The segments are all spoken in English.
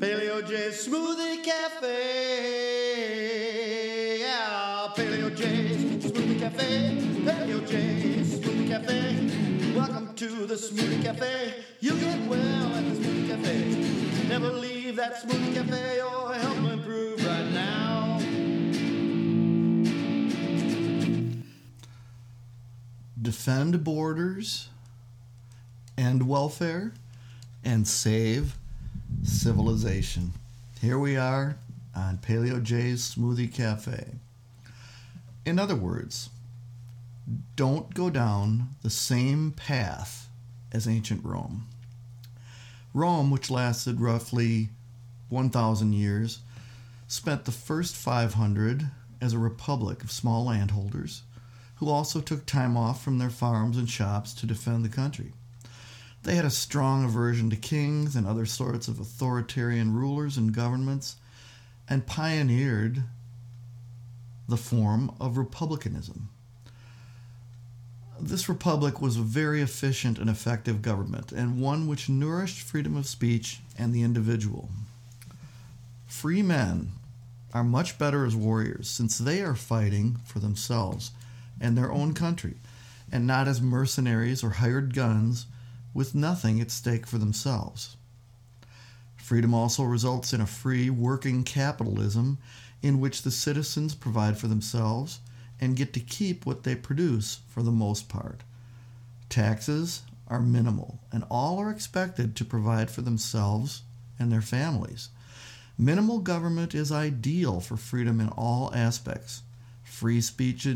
Paleo J Smoothie Cafe. Yeah, Paleo J Smoothie Cafe. Paleo J Smoothie Cafe. Welcome to the Smoothie Cafe. You get well at the Smoothie Cafe. Never leave that Smoothie Cafe or help improve right now. defend borders and welfare and save civilization. Here we are on Paleo J's Smoothie Cafe. In other words, don't go down the same path as ancient Rome. Rome, which lasted roughly 1,000 years, spent the first 500 as a republic of small landholders who also took time off from their farms and shops to defend the country. They had a strong aversion to kings and other sorts of authoritarian rulers and governments and pioneered the form of republicanism. This republic was a very efficient and effective government, and one which nourished freedom of speech and the individual. Free men are much better as warriors since they are fighting for themselves and their own country, and not as mercenaries or hired guns with nothing at stake for themselves. Freedom also results in a free working capitalism in which the citizens provide for themselves and get to keep what they produce for the most part. Taxes are minimal, and all are expected to provide for themselves and their families. Minimal government is ideal for freedom in all aspects. Free speech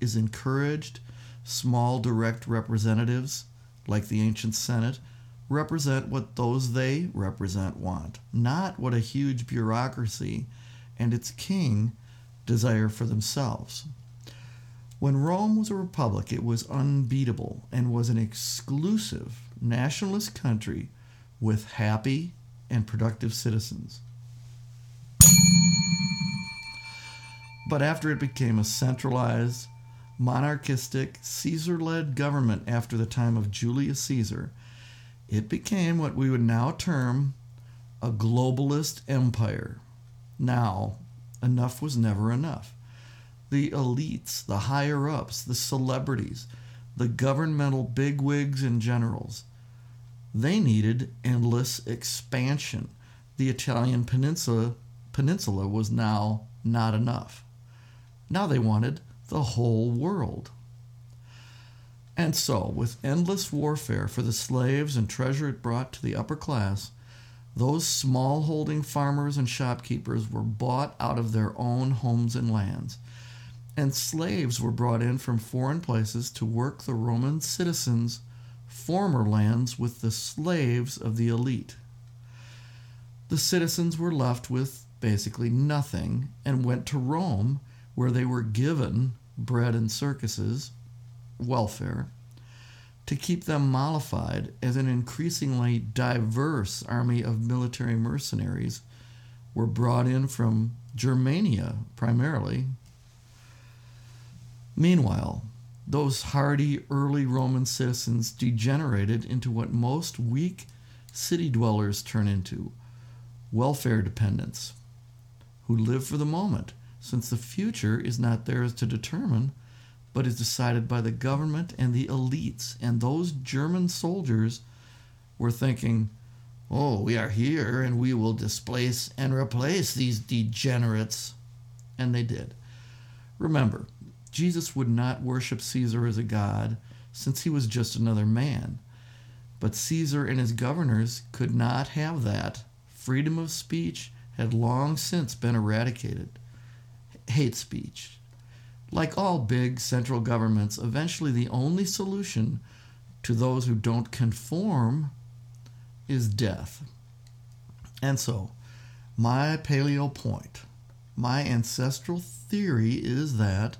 is encouraged. Small direct representatives, like the ancient Senate, represent what those they represent want, not what a huge bureaucracy and its king desire for themselves. When Rome was a republic, it was unbeatable and was an exclusive nationalist country with happy and productive citizens. But after it became a centralized, monarchistic, Caesar led government after the time of Julius Caesar, it became what we would now term a globalist empire. Now, enough was never enough. The elites, the higher ups, the celebrities, the governmental bigwigs and generals, they needed endless expansion. The Italian peninsula, peninsula was now not enough. Now they wanted the whole world. And so, with endless warfare for the slaves and treasure it brought to the upper class, those small holding farmers and shopkeepers were bought out of their own homes and lands, and slaves were brought in from foreign places to work the Roman citizens' former lands with the slaves of the elite. The citizens were left with basically nothing and went to Rome where they were given bread and circuses, welfare, to keep them mollified as an increasingly diverse army of military mercenaries were brought in from Germania primarily. Meanwhile, those hardy early Roman citizens degenerated into what most weak city dwellers turn into welfare dependents who live for the moment since the future is not theirs to determine, but is decided by the government and the elites. And those German soldiers were thinking, oh, we are here and we will displace and replace these degenerates. And they did. Remember, Jesus would not worship Caesar as a god since he was just another man. But Caesar and his governors could not have that. Freedom of speech had long since been eradicated hate speech. Like all big central governments, eventually the only solution to those who don't conform is death. And so, my paleo point, my ancestral theory is that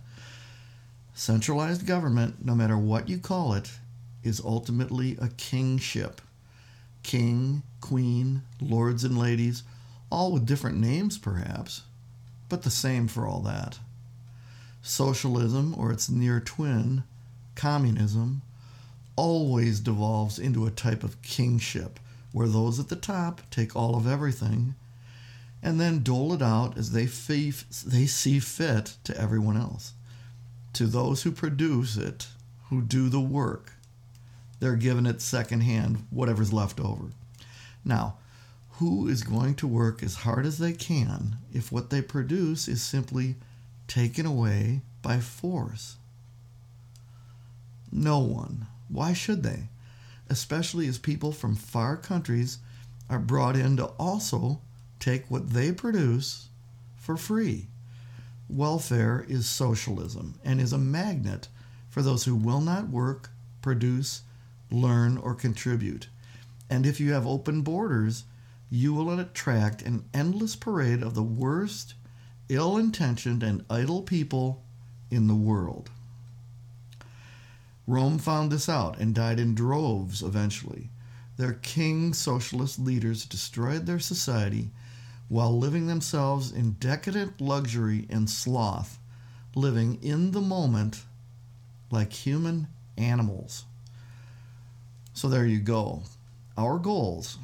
centralized government, no matter what you call it, is ultimately a kingship. King, queen, lords and ladies, all with different names perhaps, but the same for all that. Socialism, or its near twin, communism, always devolves into a type of kingship where those at the top take all of everything and then dole it out as they, fee, they see fit to everyone else. To those who produce it, who do the work, they're given it secondhand, whatever's left over. Now, who is going to work as hard as they can if what they produce is simply taken away by force? No one. Why should they? Especially as people from far countries are brought in to also take what they produce for free. Welfare is socialism and is a magnet for those who will not work, produce, learn, or contribute. And if you have open borders, you will attract an endless parade of the worst, ill intentioned, and idle people in the world. Rome found this out and died in droves eventually. Their king socialist leaders destroyed their society while living themselves in decadent luxury and sloth, living in the moment like human animals. So there you go. Our goals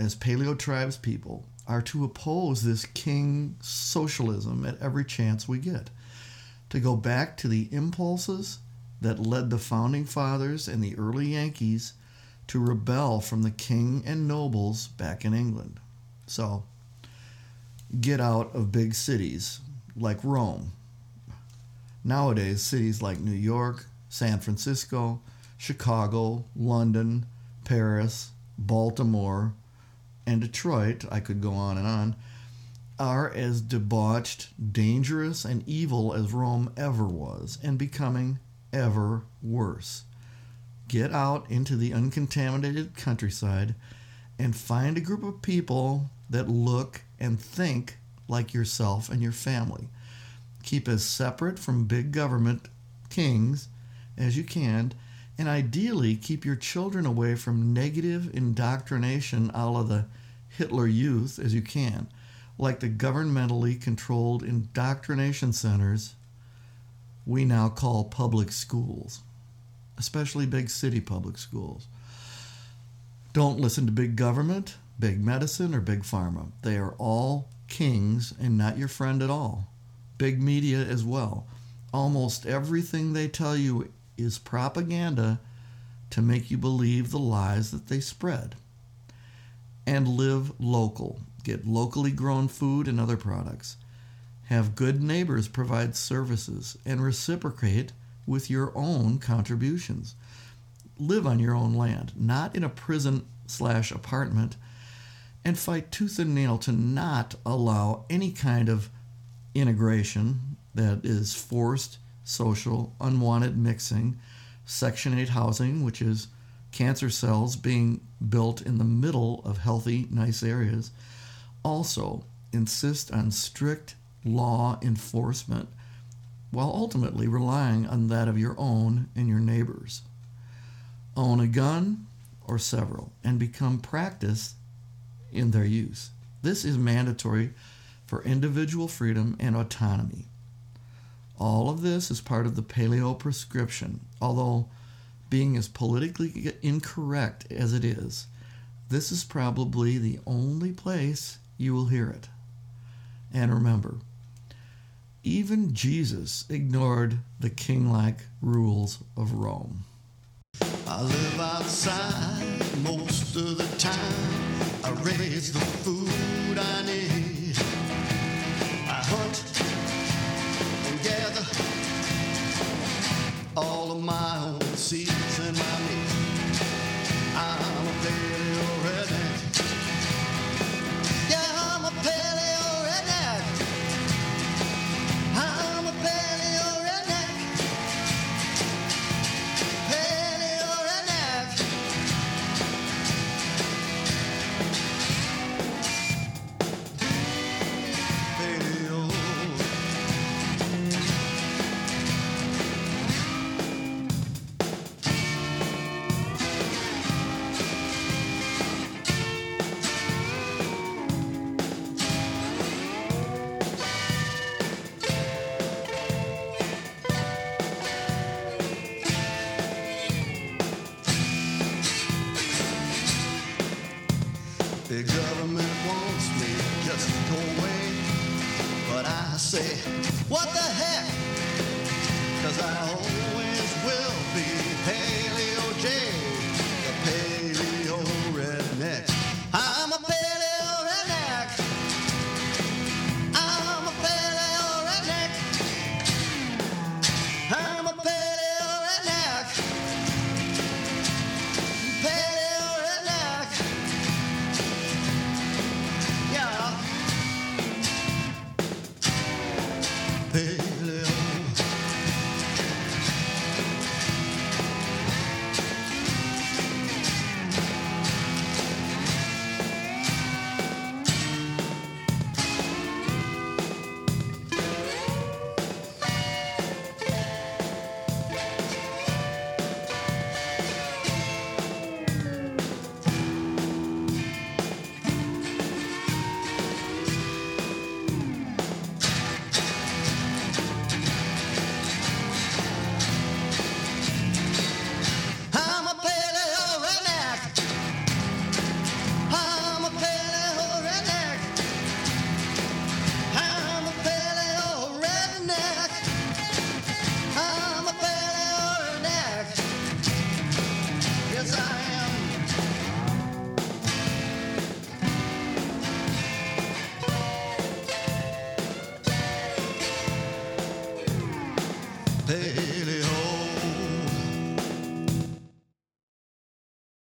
as Paleo Tribes people are to oppose this king socialism at every chance we get, to go back to the impulses that led the founding fathers and the early Yankees to rebel from the king and nobles back in England. So, get out of big cities like Rome. Nowadays, cities like New York, San Francisco, Chicago, London, Paris, Baltimore, and Detroit, I could go on and on, are as debauched, dangerous, and evil as Rome ever was, and becoming ever worse. Get out into the uncontaminated countryside and find a group of people that look and think like yourself and your family. Keep as separate from big government kings as you can, and ideally keep your children away from negative indoctrination a la the Hitler Youth as you can, like the governmentally controlled indoctrination centers we now call public schools, especially big city public schools. Don't listen to big government, big medicine, or big pharma. They are all kings and not your friend at all. Big media as well. Almost everything they tell you is propaganda to make you believe the lies that they spread and live local. Get locally grown food and other products. Have good neighbors provide services and reciprocate with your own contributions. Live on your own land, not in a prison slash apartment, and fight tooth and nail to not allow any kind of integration that is forced, social, unwanted mixing, Section 8 housing, which is cancer cells being built in the middle of healthy, nice areas. Also, insist on strict law enforcement while ultimately relying on that of your own and your neighbors. Own a gun or several and become practiced in their use. This is mandatory for individual freedom and autonomy. All of this is part of the paleo prescription, although being as politically incorrect as it is, this is probably the only place you will hear it. And remember, even Jesus ignored the king like rules of Rome. I live outside most of the time. I raise the food I need. Say, what the heck? Cause I